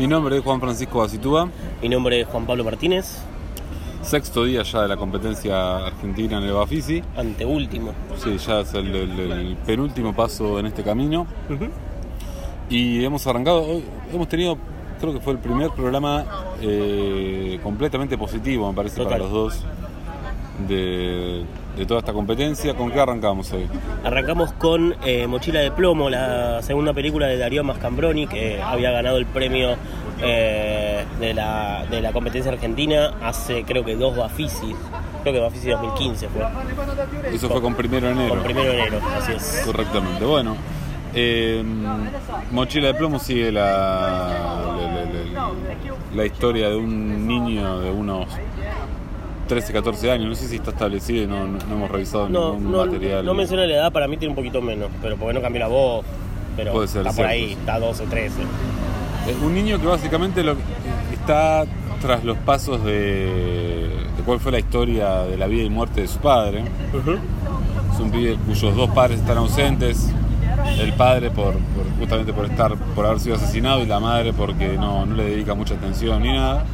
Mi nombre es Juan Francisco Basitúa. Mi nombre es Juan Pablo Martínez. Sexto día ya de la competencia argentina en el Bafisi. Anteúltimo. Sí, ya es el, el- el penúltimo paso en este camino. Y hemos arrancado, hoy hemos tenido, creo que fue el primer programa eh, completamente positivo, me parece, para los dos de, de toda esta competencia. ¿Con qué arrancamos hoy? Arrancamos con eh, Mochila de Plomo, la segunda película de Darío Mascambroni, que había ganado el premio eh, de, la, de la competencia argentina hace creo que dos Bafisi. Creo que Bafisi 2015 fue. Eso fue con primero de enero. Con primero de enero, así es. Correctamente. Bueno, eh, Mochila de Plomo sigue la, la, la- la- la historia de un niño de unos 13, 14 años. No sé si está establecido y no, no- no hemos revisado No, ningún no, material. no menciona la edad, para mí tiene un poquito menos, pero porque no cambió la voz. Pero Puede ser, está por ahí, está 12, 13. Eh, un niño que básicamente lo, está tras los pasos de, de cuál fue la historia de la vida y muerte de su padre. Es un pibe cuyos dos padres están ausentes. El padre por, por- justamente por estar por haber sido asesinado y la madre porque no, no le dedica mucha atención ni nada.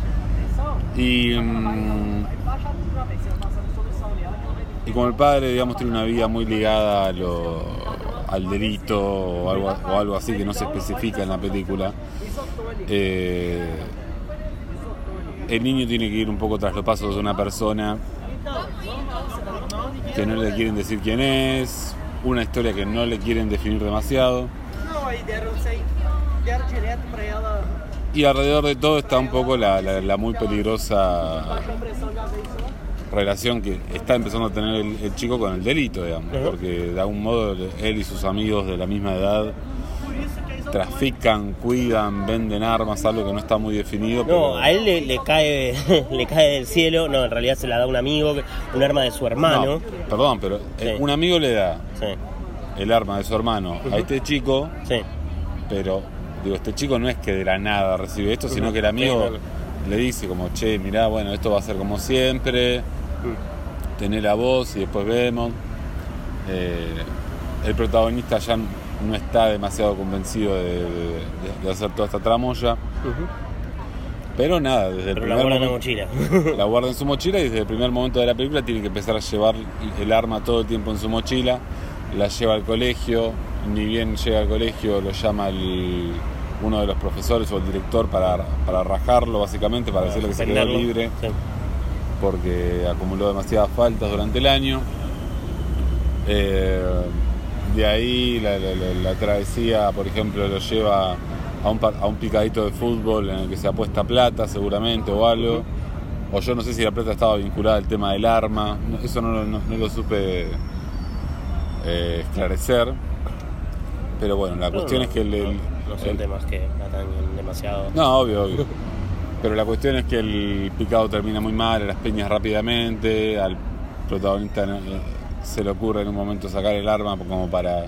Y, mm, y como el padre, digamos, tiene una vida muy ligada a lo- al delito o algo, o algo así que no se especifica en la película, eh, el niño tiene que ir un poco tras los pasos de una persona que no le quieren decir quién es, una historia que no le quieren definir demasiado. Deram direto pra ela. Y alrededor de todo está un poco la, la- la muy peligrosa relación que está empezando a tener el, el chico con el delito, digamos, porque de algún modo él y sus amigos de la misma edad trafican, cuidan, venden armas, algo que no está muy definido. No, pero- a él le, le cae le cae del cielo, no, en realidad se la da un amigo, un arma de su hermano. No, perdón, pero eh, Sí. un amigo le da Sí, el arma de su hermano a este chico, sí. pero digo, este chico no es que de la nada recibe esto, sino que el amigo le dice como, che, mirá, bueno, esto va a ser como siempre, tener la voz y después vemos. Eh, el protagonista ya no está demasiado convencido de, de- de- de hacer toda esta tramoya, pero nada, desde el Pero la primer guarda en la momento- mochila. la guarda en su mochila y desde el primer momento de la película tiene que empezar a llevar el arma todo el tiempo en su mochila, la lleva al colegio, ni bien llega al colegio lo llama el- uno de los profesores o el director para, para rajarlo básicamente, para decirle que se quedó libre Sí. porque acumuló demasiadas faltas durante el año. Eh, de ahí la, la- la- la travesía, por ejemplo, lo lleva a un, a un picadito de fútbol en el que se apuesta plata seguramente o algo. O yo no sé si la plata estaba vinculada al tema del arma, eso no, lo- no- no lo supe eh, esclarecer. Pero bueno, la cuestión no, es que el- el- No son el- temas que atañen demasiado. no, obvio, obvio. Pero la cuestión es que el picado termina muy mal, a las peñas rápidamente, al protagonista eh, se le ocurre en un momento sacar el arma como para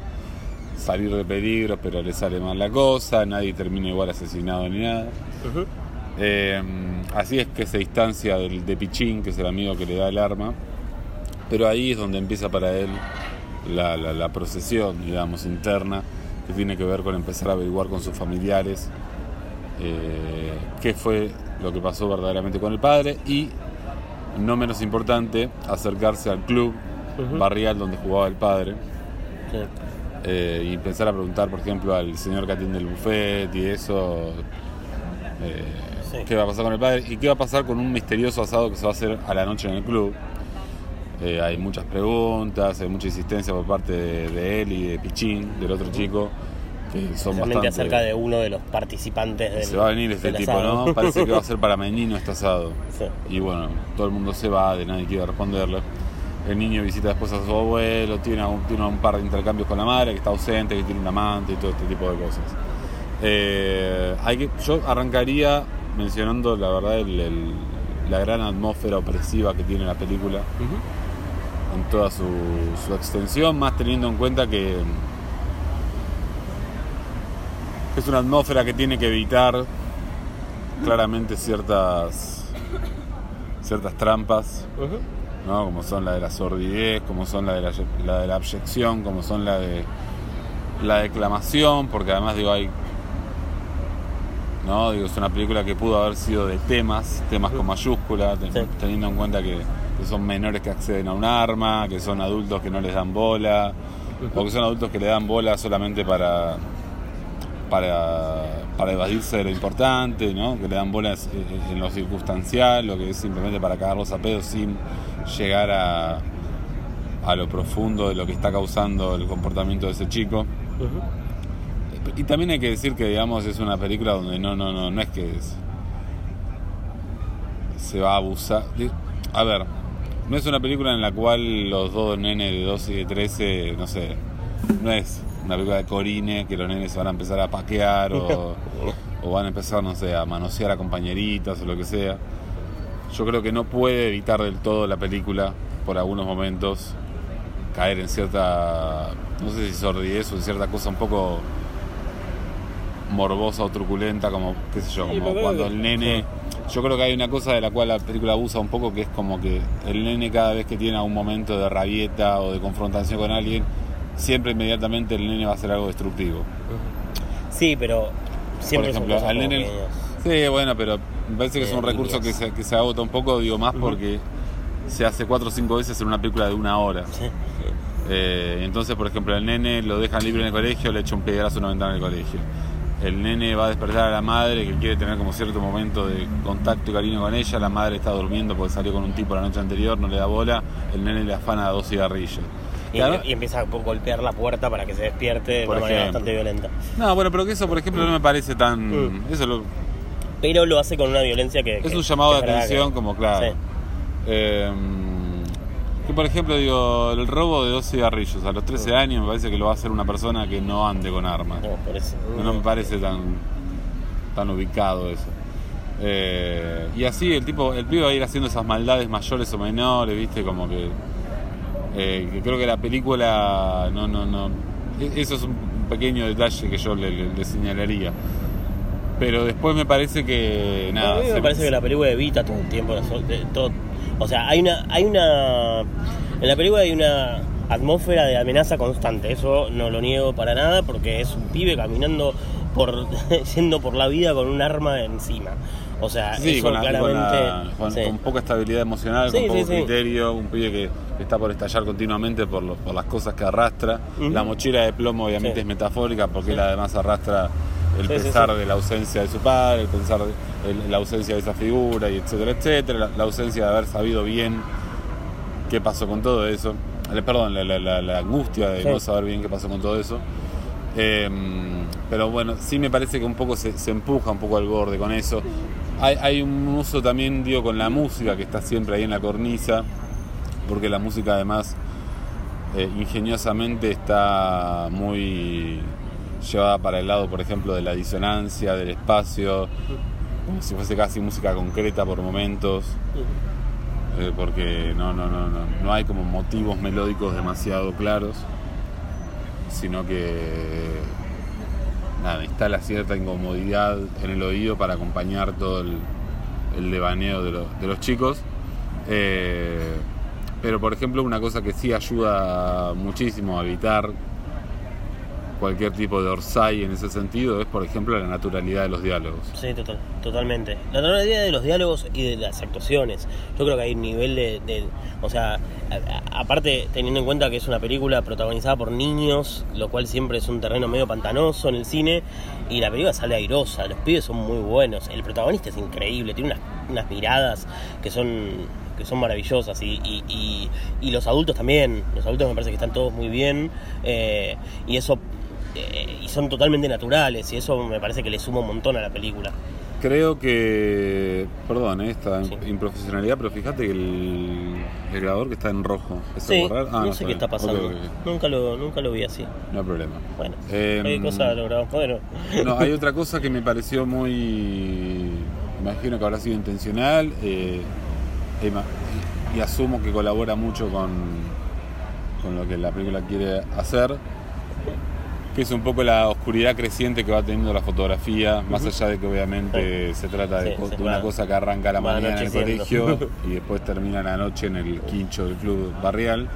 salir de peligro, pero le sale mal la cosa, nadie termina igual asesinado ni nada. Eh, así es que se distancia del, de Pichín, que es el amigo que le da el arma, pero ahí es donde empieza para él la, la- la procesión, digamos, interna, que tiene que ver con empezar a averiguar con sus familiares eh, qué fue lo que pasó verdaderamente con el padre y, no menos importante, acercarse al club barrial donde jugaba el padre eh, y empezar a preguntar, por ejemplo, al señor que atiende el buffet y eso, eh, Sí. qué va a pasar con el padre y qué va a pasar con un misterioso asado que se va a hacer a la noche en el club. Eh, hay muchas preguntas, hay mucha insistencia por parte de, de él y de Pichín, del otro chico, que son bastante... acerca de uno de los participantes del Se va a venir este tipo, asado. ¿no? Parece que va a ser para menino este asado. Sí. Y bueno, todo el mundo se va, de nadie quiere responderle. El niño visita después a su abuelo, tiene un, tiene un par de intercambios con la madre, que está ausente, que tiene un amante y todo este tipo de cosas. Eh, hay que, yo arrancaría mencionando la verdad el- el- la gran atmósfera opresiva que tiene la película Ujú. En toda su, su extensión, más teniendo en cuenta que es una atmósfera que tiene que evitar claramente ciertas ciertas trampas. ¿no? como son la de la sordidez, como son la de la, la de la abyección, como son la de la declamación, porque además digo hay ¿no? Digo, es una película que pudo haber sido de temas, temas con mayúscula, ten- Sí. teniendo en cuenta que, que son menores que acceden a un arma, que son adultos que no les dan bola, o que son adultos que le dan bola solamente para para, para evadirse de lo importante, ¿no? que le dan bolas eh, en lo circunstancial, lo que es simplemente para cagarlos a pedos sin llegar a, a lo profundo de lo que está causando el comportamiento de ese chico. Y también hay que decir que, digamos, es una película donde no, no, no, no es que es- se va a abusar. A ver, no es una película en la cual los dos nenes de 12 y de 13, no sé, no es una película de Corine que los nenes se van a empezar a paquear o, o van a empezar, no sé, a manosear a compañeritas o lo que sea. Yo creo que no puede evitar del todo la película, por algunos momentos, caer en cierta, no sé si sordidez o en cierta cosa un poco morbosa o truculenta, como, qué sé yo, Sí, como cuando el nene... Yo creo que hay una cosa de la cual la película abusa un poco, que es como que el nene cada vez que tiene algún momento de rabieta o de confrontación con alguien, siempre inmediatamente el nene va a hacer algo destructivo. Sí, pero siempre Por ejemplo, al nene... Sí, bueno, pero me parece que es Eh, un recurso que se, que se agota un poco, digo más porque se hace cuatro o cinco veces en una película de una hora. Eh, entonces, por ejemplo, el nene lo dejan libre en el colegio, le echa un piedrazo a una ventana del colegio. El nene va a despertar a la madre que quiere tener como cierto momento de contacto y cariño con ella. La madre está durmiendo porque salió con un tipo la noche anterior, no le da bola. El nene le afana dos cigarrillos. Y, Y empieza a golpear la puerta para que se despierte de Por una manera ejemplo. bastante violenta. No, bueno, pero que eso, por ejemplo, no me parece tan. Mm. Eso lo- Pero lo hace con una violencia que. es que- un llamado de atención, que- como claro. Sí. Eh, que por ejemplo, digo, el robo de dos cigarrillos a los 13 años me parece que lo va a hacer una persona que no ande con armas. No, por eso. No, me parece tan, tan ubicado eso. Eh, y así el tipo, el pibe va a ir haciendo esas maldades mayores o menores, viste, como que, eh, que creo que la película no, no, no. e- Eso es un pequeño detalle que yo le, le- le señalaría. Pero después me parece que nada. a mí me se- parece que la película evita todo el tiempo. todo- o sea, hay una, hay una. En la película hay una atmósfera de amenaza constante. Eso no lo niego para nada porque es un pibe caminando por. yendo por la vida con un arma encima. O sea, Sí, eso con, la- claramente. con la- con- sí. con poca estabilidad emocional, Sí, con poco criterio, un pibe que está por estallar continuamente por, lo- por las cosas que arrastra. La mochila de plomo obviamente es metafórica porque él además arrastra el Sí, sí, pesar sí. de la ausencia de su padre, el pensar de el- la ausencia de esa figura, y etcétera, etcétera, la, la ausencia de haber sabido bien qué pasó con todo eso. Eh, Perdón, la, la- la- la angustia de no saber bien qué pasó con todo eso. Eh, pero bueno, sí me parece que un poco se, se empuja un poco al borde con eso. Hay, hay un uso también, digo, con la música que está siempre ahí en la cornisa, porque la música además eh, ingeniosamente está muy llevada para el lado, por ejemplo, de la disonancia, del espacio, como si fuese casi música concreta por momentos eh, porque no, no, no, no, no hay como motivos melódicos demasiado claros, sino que nada, instala cierta incomodidad en el oído para acompañar todo el, el devaneo de, los- de los chicos. Eh, pero por ejemplo una cosa que sí ayuda muchísimo a evitar cualquier tipo de orsay en ese sentido es por ejemplo la naturalidad de los diálogos. Sí, total, totalmente. La idea de los diálogos y de las actuaciones. Yo creo que hay un nivel de. o sea, aparte, teniendo en cuenta que es una película protagonizada por niños, lo cual siempre es un terreno medio pantanoso en el cine, y la película sale airosa. Los pibes son muy buenos. El protagonista es increíble, tiene unas, unas miradas que son que son maravillosas y, y, y- y los adultos también los adultos me parece que están todos muy bien eh, y eso eh, y son totalmente naturales y eso me parece que le suma un montón a la película Creo que, perdón, eh, esta Sí. improfesionalidad, pero fíjate que el, el grabador que está en rojo, ¿es Sí? Ah, no sé qué está pasando. Nunca lo nunca lo vi así. No hay problema. Bueno, Em, hay cosas lo grabamos. Bueno, No, hay otra cosa que me pareció muy. Imagino que habrá sido intencional eh, y asumo que colabora mucho con, con lo que la película quiere hacer, que es un poco la oscuridad creciente que va teniendo la fotografía, más allá de que obviamente se trata de, Sí, co- sí, de una cosa que arranca a la mañana en el colegio y después termina la noche en el quincho del club barrial.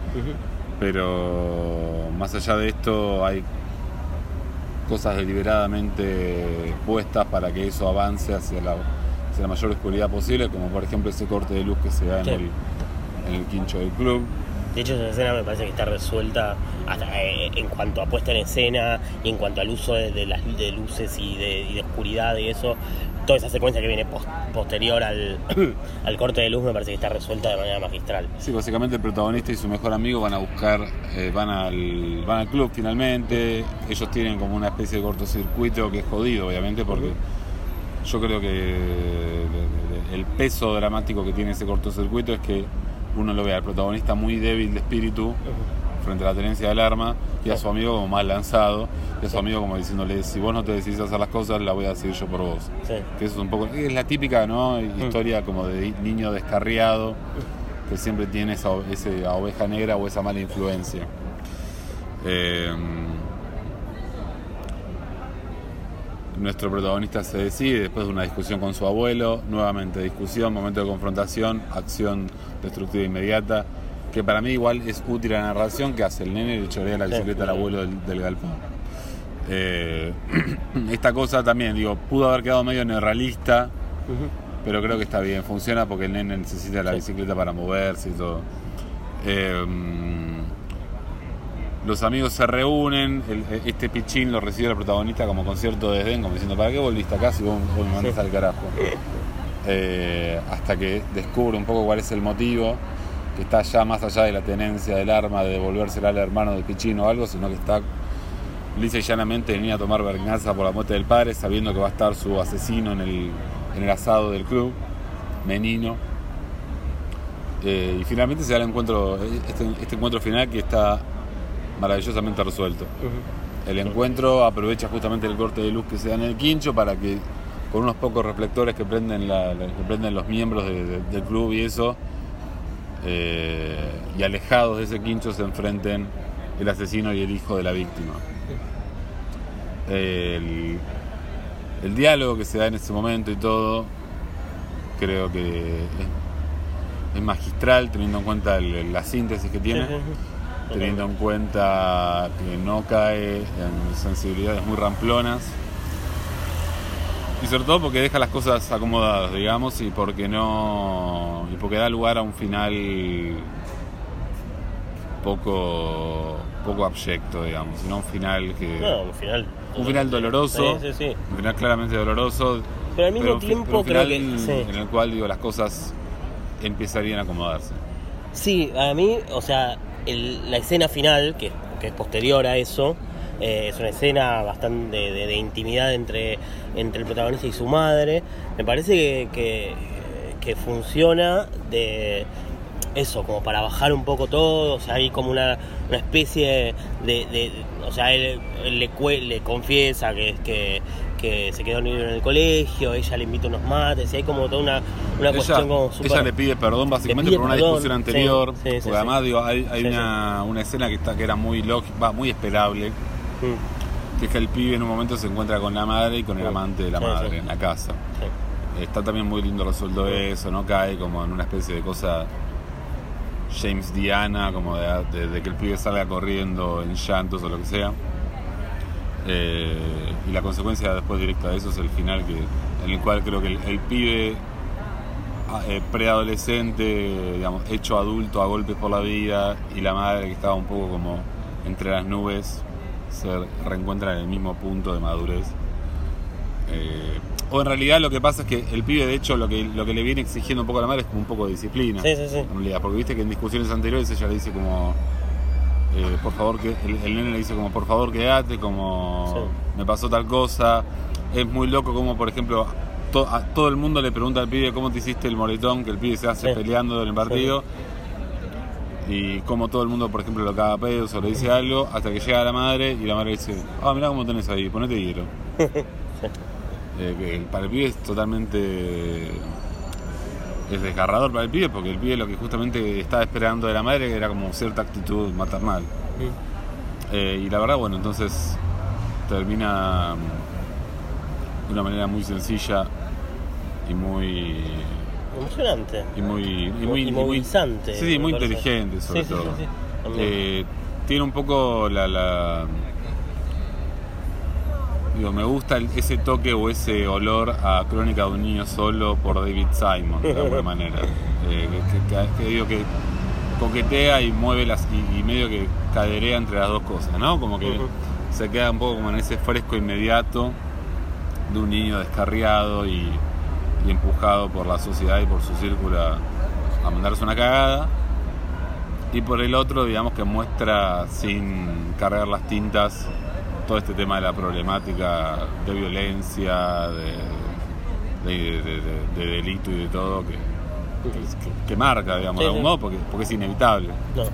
Pero más allá de esto hay cosas deliberadamente puestas para que eso avance hacia la, hacia la mayor oscuridad posible, como por ejemplo ese corte de luz que se da en, Sí. el, en el quincho del club. De hecho, esa escena me parece que está resuelta hasta, eh, en cuanto a puesta en escena y en cuanto al uso de, de las de luces y de, y de oscuridad y eso. Toda esa secuencia que viene pos- posterior al, al corte de luz me parece que está resuelta de manera magistral. Sí, básicamente el protagonista y su mejor amigo van a buscar, eh, van, al, van al club finalmente. Ellos tienen como una especie de cortocircuito que es jodido, obviamente, porque yo creo que el peso dramático que tiene ese cortocircuito es que uno lo ve al protagonista muy débil de espíritu frente a la tenencia del arma y a su amigo como más lanzado y a su amigo como diciéndole si vos no te decidís hacer las cosas la voy a decidir yo por vos Sí. que eso es un poco es la típica no historia como de niño descarriado que siempre tiene esa, esa oveja negra o esa mala influencia. Eh, nuestro protagonista se decide después de una discusión con su abuelo, nuevamente discusión, momento de confrontación, acción destructiva inmediata, que para mí igual es útil a la narración que hace el nene le chorea la bicicleta al abuelo del, del galpón. Eh, esta cosa también, digo, pudo haber quedado medio neorrealista, pero creo que está bien, funciona porque el nene necesita la bicicleta para moverse y todo. Eh, los amigos se reúnen, el- este pichín lo recibe el protagonista como con cierto desdén, como diciendo, ¿para qué volviste acá si vos, vos me mandas al carajo? Eh, hasta que descubre un poco cuál es el motivo, que está ya más allá de la tenencia del arma, de devolvérsela al hermano del pichín o algo, sino que está lisa y llanamente venía a tomar venganza por la muerte del padre, sabiendo que va a estar su asesino en el, en el asado del club, Menino. Eh, y finalmente se da el encuentro, este, este encuentro final que está maravillosamente resuelto. El encuentro aprovecha justamente el corte de luz que se da en el quincho para que con unos pocos reflectores que prenden, la- que prenden los miembros de- de- del club y eso, eh, y alejados de ese quincho se enfrenten el asesino y el hijo de la víctima. El, el diálogo que se da en ese momento y todo, creo que es, es magistral teniendo en cuenta el- la síntesis que tiene. Teniendo en cuenta que no cae en sensibilidades muy ramplonas y sobre todo porque deja las cosas acomodadas, digamos, y porque no y porque da lugar a un final poco poco abyecto, digamos, sino un final que No, un final. un final doloroso, Sí, sí, sí. un final claramente doloroso, Pero al mismo un fi- tiempo un creo final que. sí. en el cual digo las cosas empezarían a acomodarse. Sí, a mí, o sea, la escena final, que, que es posterior a eso, eh, es una escena bastante de, intimidad entre, entre el protagonista y su madre. Me parece que, que, funciona de eso, como para bajar un poco todo, o sea, hay como una, una especie de, o sea, él, le confiesa que, que, que se quedó en el colegio, ella le invita unos mates, y hay como toda una, una ella, cuestión como ella le pide perdón básicamente pide por una perdón, discusión anterior. sí, sí, sí, porque sí. además digo, hay, una, una escena que está que era muy lógica, muy esperable, Mm, que es que el pibe en un momento se encuentra con la madre y con el amante de la madre en la casa. Está también muy lindo resuelto eso, no cae como en una especie de cosa James Diana, como de, de- de que el pibe salga corriendo en llantos o lo que sea. Eh, y la consecuencia después directa de eso es el final que, en el cual creo que el, el pibe ah, eh, preadolescente, digamos, hecho adulto a golpes por la vida y la madre que estaba un poco como entre las nubes se reencuentran en el mismo punto de madurez. Eh, o en realidad lo que pasa es que el pibe de hecho lo que, lo que le viene exigiendo un poco a la madre es como un poco de disciplina. Sí, sí, sí. En realidad, porque viste que en discusiones anteriores ella le dice como, eh, por favor, que el, el nene le dice como, por favor, quédate, como, Sí. me pasó tal cosa. Es muy loco como, por ejemplo, to- a todo el mundo le pregunta al pibe cómo te hiciste el moretón, que el pibe se hace Sí. peleando en el partido. Y como todo el mundo, por ejemplo, lo caga a pedos o le dice algo, hasta que llega la madre y la madre dice, ah, mirá cómo tenés ahí, ponete hielo. Eh, para el pibe es totalmente es desgarrador para el pibe porque el pibe lo que justamente estaba esperando de la madre era como cierta actitud maternal Mm. Eh, y la verdad bueno entonces termina mm, de una manera muy sencilla y muy Emocionante. y muy y muy, Y y muy- movilizante, sí, muy inteligente sobre Sí, sí, todo sí. Eh, tiene un poco la, la digo, me gusta el- ese toque o ese olor a Crónica de un niño solo por David Simon, de alguna manera. Eh, que, que- que digo que coquetea y mueve las y, y medio que caderea entre las dos cosas, ¿no? Como que se queda un poco como en ese fresco inmediato de un niño descarriado y, y empujado por la sociedad y por su círculo a, a mandarse una cagada. Y por el otro, digamos que muestra sin cargar las tintas todo este tema de la problemática de violencia, de, de- de- de- de delito y de todo que, que- que marca, digamos, Sí, de algún modo, porque, porque es inevitable. No, no.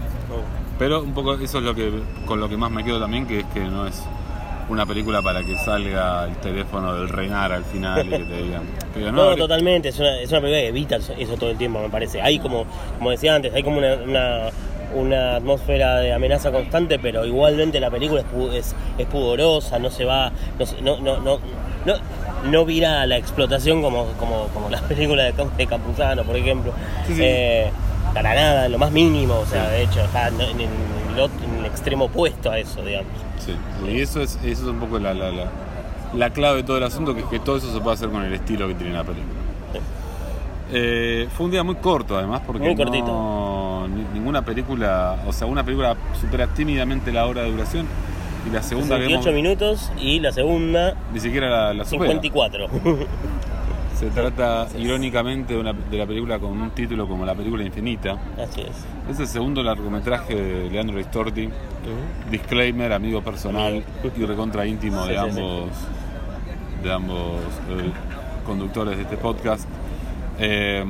Pero un poco eso es lo que con lo que más me quedo también, que es que no es una película para que salga el teléfono del Reinar al final y que te digan. No, totalmente, es una, es una película que evita eso eso todo el tiempo, me parece. Hay como, como decía antes, hay como una, una, una atmósfera de amenaza constante, pero igualmente la película es, es, es pudorosa, no se va, no, no, no, no, no, no vira a la explotación como, como, como las películas de, de Campuzano, por ejemplo. Sí, sí. Eh, para nada, lo más mínimo, o sea, de hecho, está en, en el, ot- en el extremo opuesto a eso, digamos. Sí, y eso es, eso es un poco la, la, la, la clave de todo el asunto, que es que todo eso se puede hacer con el estilo que tiene la película. Eh, fue un día muy corto además, porque Muy no- cortito. Ninguna película, o sea, una película supera tímidamente la hora de duración y la segunda que 68 hemos, minutos y la segunda ni siquiera la, la supera. 54. Se trata irónicamente de, una, de la película con un título como La película infinita. Así es. Es el segundo largometraje de Leandro Ristorti. Disclaimer, amigo personal y recontra íntimo de Sí, sí, sí. ambos, de ambos eh, conductores de este podcast. Eh,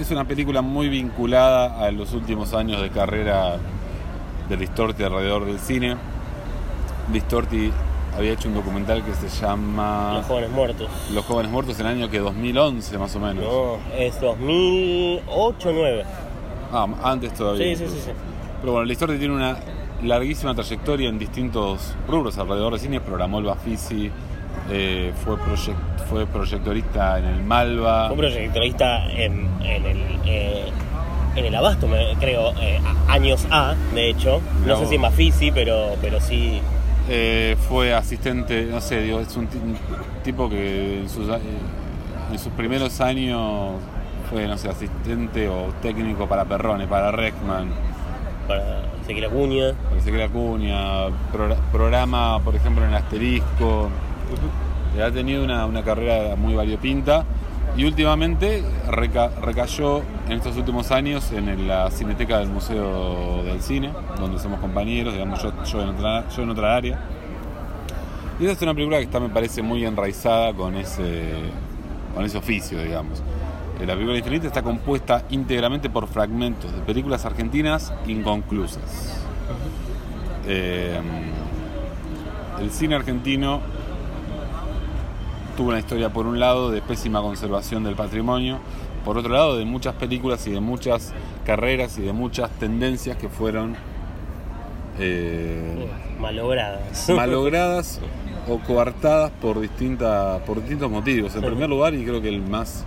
es una película muy vinculada a los últimos años de carrera de Listorti alrededor del cine. Listorti había hecho un documental que se llama Los jóvenes muertos. Los jóvenes muertos en el año que 2011 más o menos. No, es 2008 9. Ah, antes todavía. Sí, sí, sí, sí. Pero bueno, la historia tiene una larguísima trayectoria en distintos rubros alrededor de cine. Programó el Bafisi, eh, fue, proyec- fue proyectorista en el Malva. Un proyectorista en, en el eh, en el Abasto, creo, eh, años A, de hecho. No sé si en Bafisi, pero, pero sí. Fue asistente, no sé, digo, es un, ti- un tipo que en sus, en sus primeros años fue, no sé, asistente o técnico para Perrone, para Reckman, Para seguir Acuña. para Ezequiel Acuña, pro- programa, por ejemplo, en Asterisco. Ha tenido una, una carrera muy variopinta y últimamente reca- recayó en estos últimos años en la Cineteca del Museo del Cine, donde somos compañeros, digamos, yo, yo en, otra, yo en otra área. Y esta es una película que está, me parece, muy enraizada con ese, con ese oficio, digamos. Eh, La película Infinita está compuesta íntegramente por fragmentos de películas argentinas inconclusas. Eh, el cine argentino tuvo una historia, por un lado, de pésima conservación del patrimonio, por otro lado, de muchas películas y de muchas carreras y de muchas tendencias que fueron eh, Malogradas. malogradas o coartadas por, distintas, por distintos motivos. En primer lugar, y creo que el más,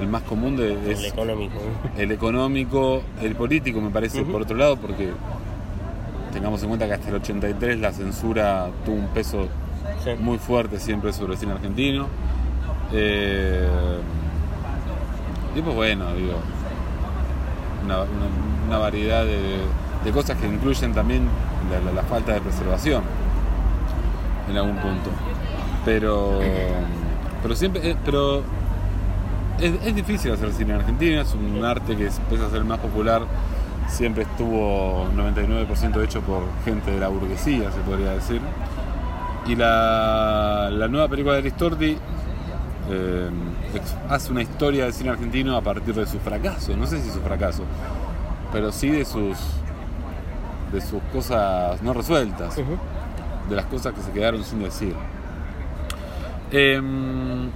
el más común de, El es económico. el económico, el político, me parece, por otro lado, porque tengamos en cuenta que hasta el 83 la censura tuvo un peso Muy fuerte siempre sobre el cine argentino. Eh, y pues bueno, digo, una, variedad de, cosas que incluyen también la, falta de preservación en algún punto. Pero, pero siempre, eh, pero es, difícil hacer cine en Argentina, es un arte que empieza a ser más popular, siempre estuvo 99% hecho por gente de la burguesía, se podría decir. Y la, la nueva película de Ristorti eh, hace una historia del cine argentino a partir de su fracaso, no sé si su fracaso, pero sí de sus de sus cosas no resueltas, de las cosas que se quedaron sin decir. Em,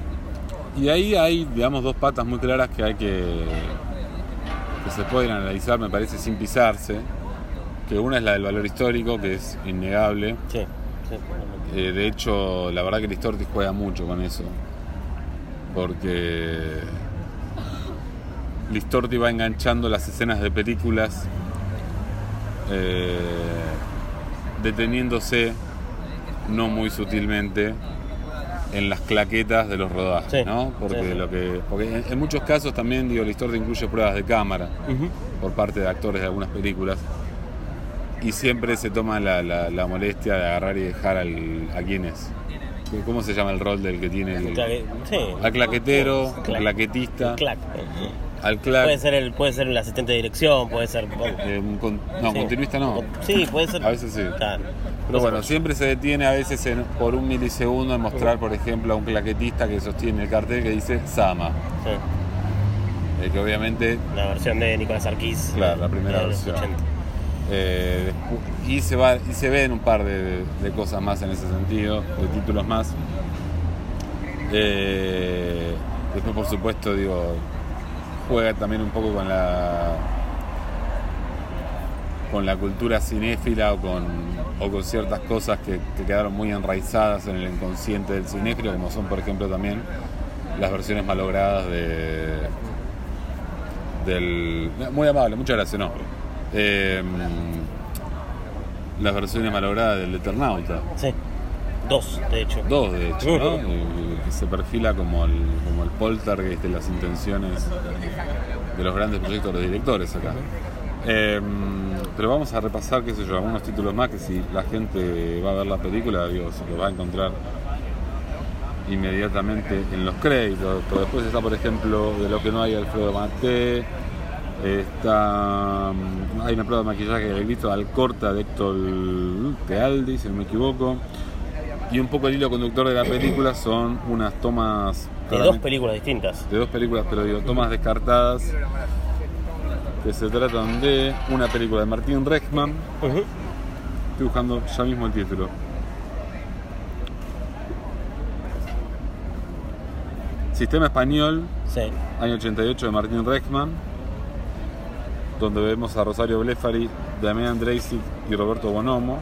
y ahí hay, digamos, dos patas muy claras que hay que que se pueden analizar, me parece, sin pisarse. Que una es la del valor histórico, que es innegable. Sí, sí. Eh, de hecho, la verdad que Listorti juega mucho con eso. Porque Listorti va enganchando las escenas de películas eh, deteniéndose no muy sutilmente en las claquetas de los rodajes, Sí, ¿no? Porque sí, sí. lo que porque en, muchos casos también digo la historia incluye pruebas de cámara por parte de actores de algunas películas y siempre se toma la, la- la molestia de agarrar y dejar al a quién es. ¿Cómo se llama el rol del que tiene el, Claque- sí. al claquetero, al claquetista, Clac. al clac, Puede ser el, puede ser el asistente de dirección, puede ser. eh, un con- no, sí. continuista no. Sí, puede ser. A veces sí. Claro. Pero bueno, siempre se detiene a veces en- por un milisegundo en mostrar, por ejemplo, a un claquetista que sostiene el cartel que dice Sama, Sí. eh, que obviamente La versión de Nicolás Arquís. Claro, la primera versión. 80. Eh, y se va y se ven un par de, de cosas más en ese sentido, de títulos más. Eh, después, por supuesto, digo, juega también un poco con la con la cultura cinéfila o con, o con ciertas cosas que, que quedaron muy enraizadas en el inconsciente del cinéfilo, como son, por ejemplo, también las versiones malogradas de del muy amable, muchas gracias, no. Eh, las versiones malogradas del Eternauta. Sí. Dos, de hecho. Dos, de hecho, ¿no? Eh, que se perfila como el, como el poltergeist de las intenciones de los grandes proyectos de los directores acá. Eh, pero vamos a repasar, qué sé yo, algunos títulos más que si la gente va a ver la película, digo, se los va a encontrar inmediatamente en los créditos. Pero después está, por ejemplo, de lo que no hay Alfredo Maté. Está, mm, hay una prueba de maquillaje del grito al corta de Héctor Tealdi, si no me equivoco. Y un poco el hilo conductor de la película son unas tomas De dos películas distintas. de dos películas, pero digo, tomas descartadas que se tratan de una película de Martín Rechman. Ujú. Estoy buscando ya mismo el título. Sistema Español, Sí. año 88 de Martín Rechman, donde vemos a Rosario Blefari, Damián Dreisig y Roberto Bonomo.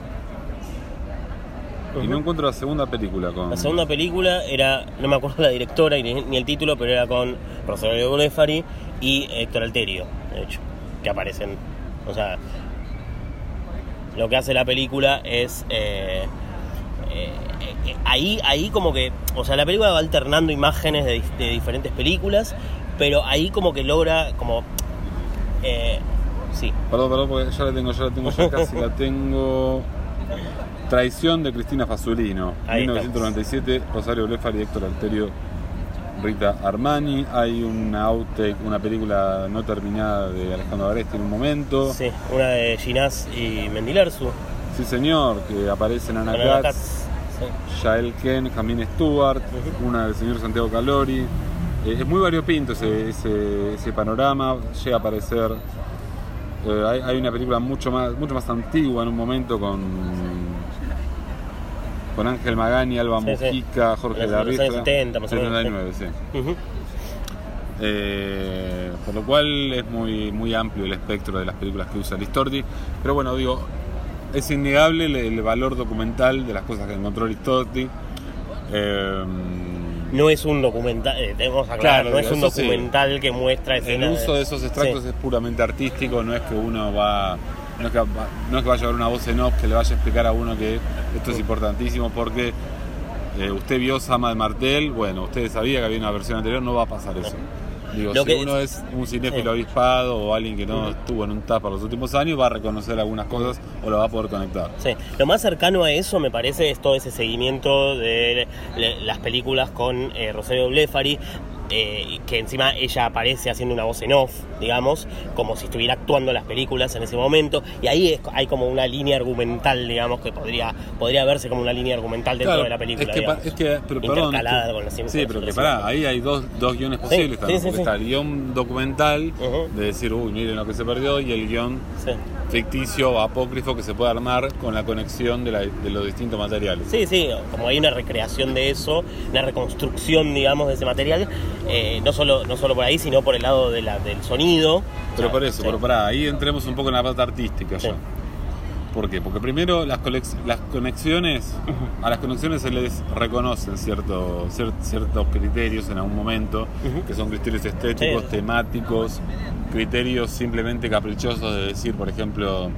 Y no encuentro la segunda película con... La segunda película era, no me acuerdo la directora ni, ni el título, pero era con Rosario Blefari y Héctor Alterio, de hecho, que aparecen. O sea, lo que hace la película es. eh, eh, eh, ahí, ahí como que. O sea, la película va alternando imágenes de, de diferentes películas, pero ahí como que logra. como eh, Sí, Perdón, perdón, porque ya la tengo, ya la tengo, ya casi la tengo. Traición de Cristina Fasulino, Ahí 1997, Rosario Blefari, Héctor Alterio, Rita Armani. Hay una outtake, una película no terminada de Alejandro Aresti en un momento. sí, una de Ginás y Mendilerzu. Sí, señor, que aparecen Ana Katz, Katz, sí. Yael Ken, Jamín Stewart, una del señor Santiago Calori. Eh, es muy variopinto ese, ese, ese panorama, llega a aparecer. eh, hay, hay una película mucho más, mucho más antigua en un momento con con Ángel Magani, Alba Sí, sí. Mujica, Jorge años 70, más o menos, 79, sí. Ujú. Eh, por lo cual es muy, muy amplio el espectro de las películas que usa Listorti. Pero bueno, digo, es innegable el, el valor documental de las cosas que encontró Listorti. Eh, No es un documental, eh, debemos aclarar, Claro, no es un sí. documental que muestra el escenas uso de esos extractos Sí. es puramente artístico, no es que uno va. No es que, va- no es que vaya a haber una voz en off que le vaya a explicar a uno que esto es importantísimo porque eh, usted vio Sama de Martel, bueno, usted sabía que había una versión anterior, no va a pasar eso. Digo, Lo si que- uno es un cinéfilo avispado o alguien que no estuvo en un tapa los últimos años, va a reconocer algunas cosas o lo va a poder conectar. Sí, lo más cercano a eso me parece es todo ese seguimiento de las películas con eh, Rosario Blefari, eh, que encima ella aparece haciendo una voz en off, digamos, como si estuviera actuando las películas en ese momento, y ahí es- hay como una línea argumental, digamos, que podría, podría verse como una línea argumental dentro Claro, de la película. Es que, digamos. es que pero, perdón, Intercalada es que- con las Sí, con pero que pará, ahí hay dos, dos guiones posibles. Sí, sí, está el guion documental de decir, uy, miren lo que se perdió, y el guion. Ficticio o apócrifo que se puede armar con la conexión de, la- de los distintos materiales. Sí, sí, como hay una recreación de eso, una reconstrucción, digamos, de ese material, eh, no, solo, no solo por ahí, sino por el lado de la, del sonido. Pero Ah, por eso, sí. pero pará, ahí entremos un poco en la parte artística Sí. ya. ¿Por qué? Porque primero las, las conexiones, a las conexiones se les reconocen cierto, cier- ciertos criterios en algún momento, que son criterios estéticos, Sí. temáticos, criterios simplemente caprichosos de decir, por ejemplo,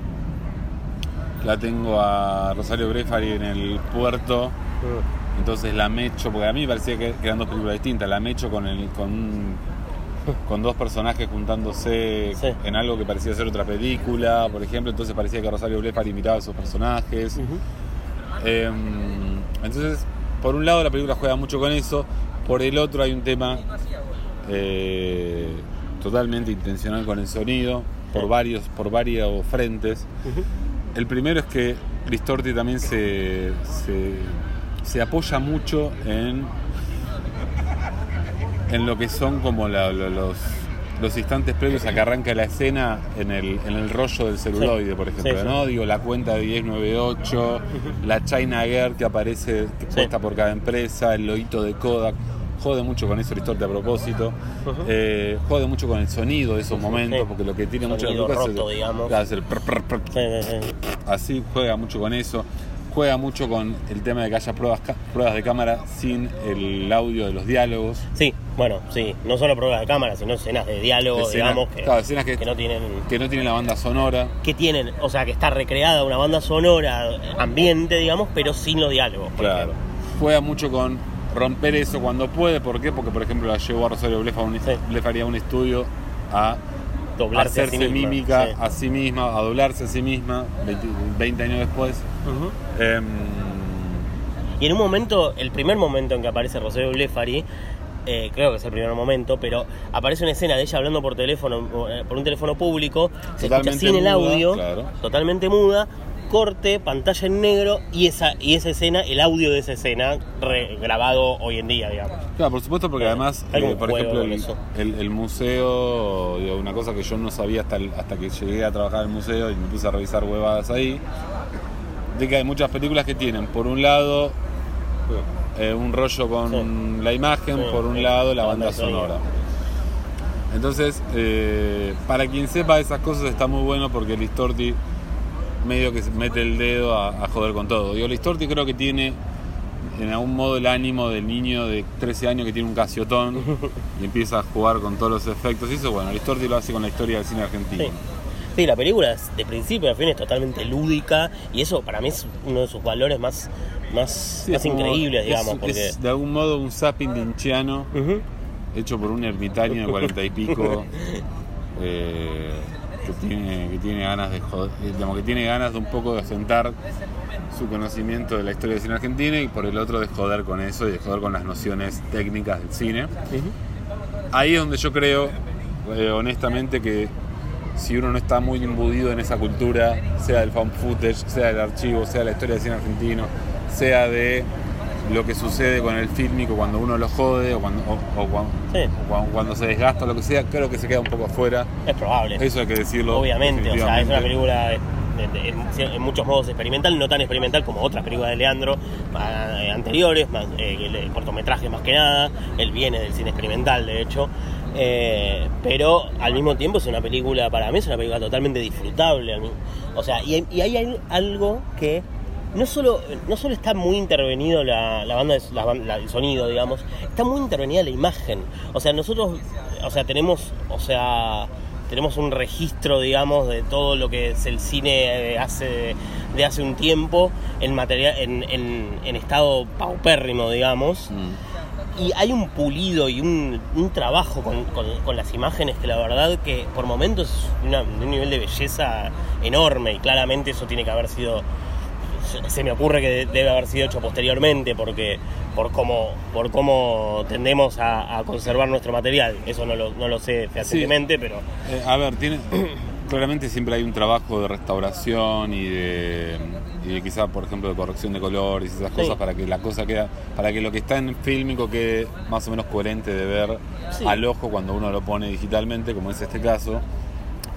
la tengo a Rosario Brefari en el puerto, entonces la mecho, porque a mí me parecía que, que eran dos películas distintas, la mecho con el con un- con dos personajes juntándose Sí. en algo que parecía ser otra película, por ejemplo, entonces parecía que Rosario Blefari imitaba a esos personajes. Eh, entonces, por un lado la película juega mucho con eso, por el otro hay un tema eh, totalmente intencional con el sonido, por varios, por varios frentes. El primero es que Ristorti también se, se, se apoya mucho en, en lo que son como la- lo- los, los instantes previos a que arranca la escena en el, en el rollo del celuloide, por ejemplo, Sí, sí. ¿no? Digo, la cuenta de 1098, la China Girl que aparece que puesta por cada empresa, el loito de Kodak. Jode mucho con eso Ristorti a propósito. Eh, jode mucho con el sonido de esos momentos, porque lo que tiene mucho la es el- digamos. claro, es el prr, prr, prr, Sí, sí, sí. así juega mucho con eso. Juega mucho con el tema de que haya pruebas, pruebas de cámara sin el audio de los diálogos. Sí, bueno, sí, no solo pruebas de cámara, sino escenas de diálogo, Escenas- digamos, que, claro, escenas que, que no tienen que no tienen la banda sonora. que tienen, o sea, que está recreada una banda sonora ambiente, digamos, pero sin los diálogos. por Claro. ejemplo. Juega mucho con romper eso cuando puede. ¿Por qué? Porque, por ejemplo, la llevó a Rosario Blefa un, Sí. Blefa a un estudio a Doblarse a sí hacerse misma, mímica sí. a sí misma, a doblarse a sí misma 20, 20 años después. Em, Y en un momento, el primer momento en que aparece Rosario Blefari, eh, creo que es el primer momento, pero aparece una escena de ella hablando por teléfono, eh, por un teléfono público, se escucha sin el audio, claro. totalmente muda, corte, pantalla en negro y esa, y esa escena, el audio de esa escena re- grabado hoy en día, digamos. Claro, por supuesto, porque Eh, además, eh, por ejemplo, el, el- el museo, digo, una cosa que yo no sabía hasta, el- hasta que llegué a trabajar en el museo y me puse a revisar huevadas ahí, de que hay muchas películas que tienen, por un lado, eh, un rollo con Sí. la imagen, Sí, por un sí, lado, la la banda banda sonora. sonora. Entonces, eh, para quien sepa esas cosas está muy bueno porque Listorti medio que se mete el dedo a, a joder con todo. Digo, Listorti creo que tiene en algún modo el ánimo del niño de 13 años que tiene un casiotón y empieza a jugar con todos los efectos. Y eso, bueno, Listorti lo hace con la historia del cine argentino. Sí. Sí, la película es, de principio a fin es totalmente lúdica y eso para mí es uno de sus valores más, más, Sí, más increíbles, es- digamos. porque... es de algún modo un zapping linchiano hecho por un ermitaño de cuarenta y pico eh, que, tiene, que tiene ganas de joder- eh, digamos, que tiene ganas de un poco de sentar su conocimiento de la historia del cine argentino y por el otro de joder con eso y de joder con las nociones técnicas del cine. Ahí es donde yo creo, eh, honestamente, que si uno no está muy imbuido en esa cultura, sea del fan footage, sea del archivo, sea de la historia del cine argentino, sea de lo que sucede con el fílmico cuando uno lo jode o cuando, o- o cuando, Sí. o cuando- cuando se desgasta o lo que sea, creo que se queda un poco afuera. Es probable. Eso hay que decirlo. Obviamente, o sea, es una película de- de- en, muchos modos experimental, no tan experimental como otras películas de Leandro eh, anteriores, más, eh, el, cortometraje más que nada, él viene del cine experimental, de hecho, Eh, pero al mismo tiempo es una película, para mí es una película totalmente disfrutable, a mí. o sea, y, hay- y hay al- algo que no solo, no solo está muy intervenido la, la banda, de- la el sonido, digamos, está muy intervenida la imagen. O sea, nosotros, o sea, tenemos, o sea, tenemos un registro, digamos, de todo lo que es el cine de hace, de hace un tiempo en material, en, en- en estado paupérrimo, digamos. Mm. Y hay un pulido y un, un trabajo con, con- con las imágenes que la verdad que por momentos es una- de un nivel de belleza enorme y claramente eso tiene que haber sido se- me ocurre que de- debe haber sido hecho posteriormente porque por cómo por cómo tendemos a, a conservar nuestro material eso no lo, no lo sé fehacientemente pero Eh, a ver, tiene, claramente siempre hay un trabajo de restauración y de, y de quizá, por ejemplo, de corrección de colores y esas Sí. cosas para que la cosa queda, para que lo que está en fílmico quede más o menos coherente de ver Sí. al ojo cuando uno lo pone digitalmente, como es este caso.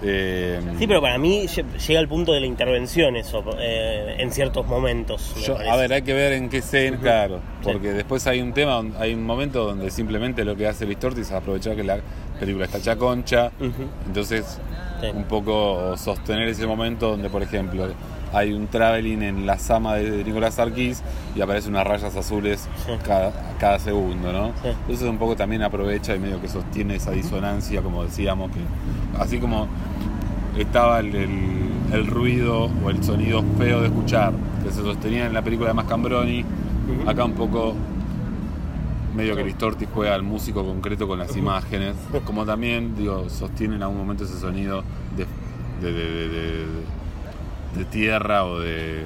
Eh, sí pero para mí lle- llega al punto de la intervención eso eh, en ciertos momentos me yo- a ver, hay que ver en qué escena, claro, Sí. porque después hay un tema, donde- hay un momento donde simplemente lo que hace Listorti es aprovechar que la película está hecha concha, entonces Sí. un poco sostener ese momento donde, por ejemplo, hay un traveling en la sama de, Nicolás Sarkis y aparecen unas rayas azules Sí. cada, cada segundo, ¿no? Sí. Entonces un poco también aprovecha y medio que sostiene esa disonancia, como decíamos, que así como estaba el, el- el ruido o el sonido feo de escuchar que se sostenía en la película de Mascambroni. Ujú. Acá un poco medio que Listorti juega al músico concreto con las imágenes, como también digo, sostiene en algún momento ese sonido de, de, de- de- de- tierra o de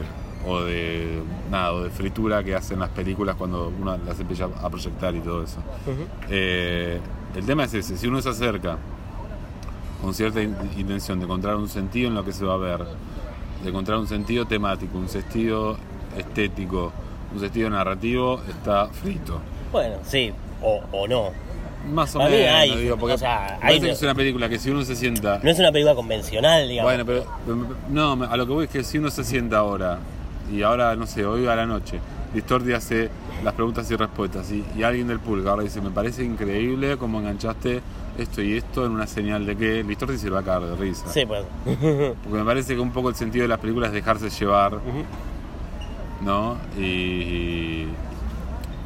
o de nada, o de fritura que hacen las películas cuando uno las empieza a proyectar y todo eso. Eh, el tema es ese, si uno se acerca con cierta in- intención de encontrar un sentido en lo que se va a ver, de encontrar un sentido temático, un sentido estético, un sentido narrativo, está frito. Bueno, sí, o, o no. Más o menos, hay, digo, porque o sea, hay- que es una película que si uno se sienta... No es una película convencional, digamos. Bueno, pero no, a lo que voy es que si uno se sienta ahora, y ahora, no sé, hoy a la noche, Distorti hace las preguntas y respuestas, y, y alguien del público ahora dice, me parece increíble cómo enganchaste esto y esto en una señal de que Distorti se va a caer de risa. Sí, pues. Porque me parece que un poco el sentido de las películas es dejarse llevar. ¿no? Y,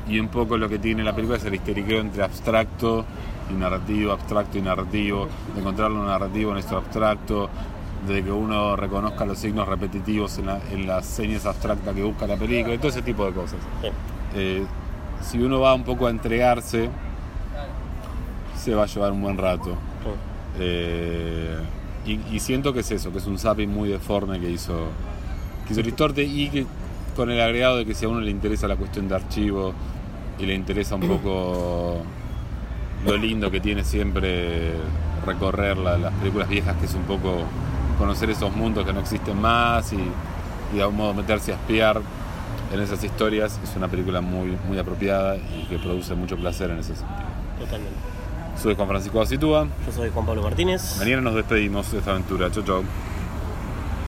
y un poco lo que tiene la película es el histeriqueo entre abstracto y narrativo, abstracto y narrativo, de encontrar lo narrativo en esto abstracto, de que uno reconozca los signos repetitivos en, la- en las señas abstractas que busca la película, y todo ese tipo de cosas. Eh, si uno va un poco a entregarse, se va a llevar un buen rato. Eh, y, y siento que es eso, que es un zapping muy deforme que hizo, que hizo y que con el agregado de que si a uno le interesa la cuestión de archivo y le interesa un poco lo lindo que tiene siempre recorrer la- las películas viejas, que es un poco conocer esos mundos que no existen más y, y de algún modo meterse a espiar en esas historias, es una película muy, muy apropiada y que produce mucho placer en ese sentido. Totalmente. Soy Juan Francisco Acitúa. Yo soy Juan Pablo Martínez. Mañana nos despedimos de esta aventura. Chau, chau.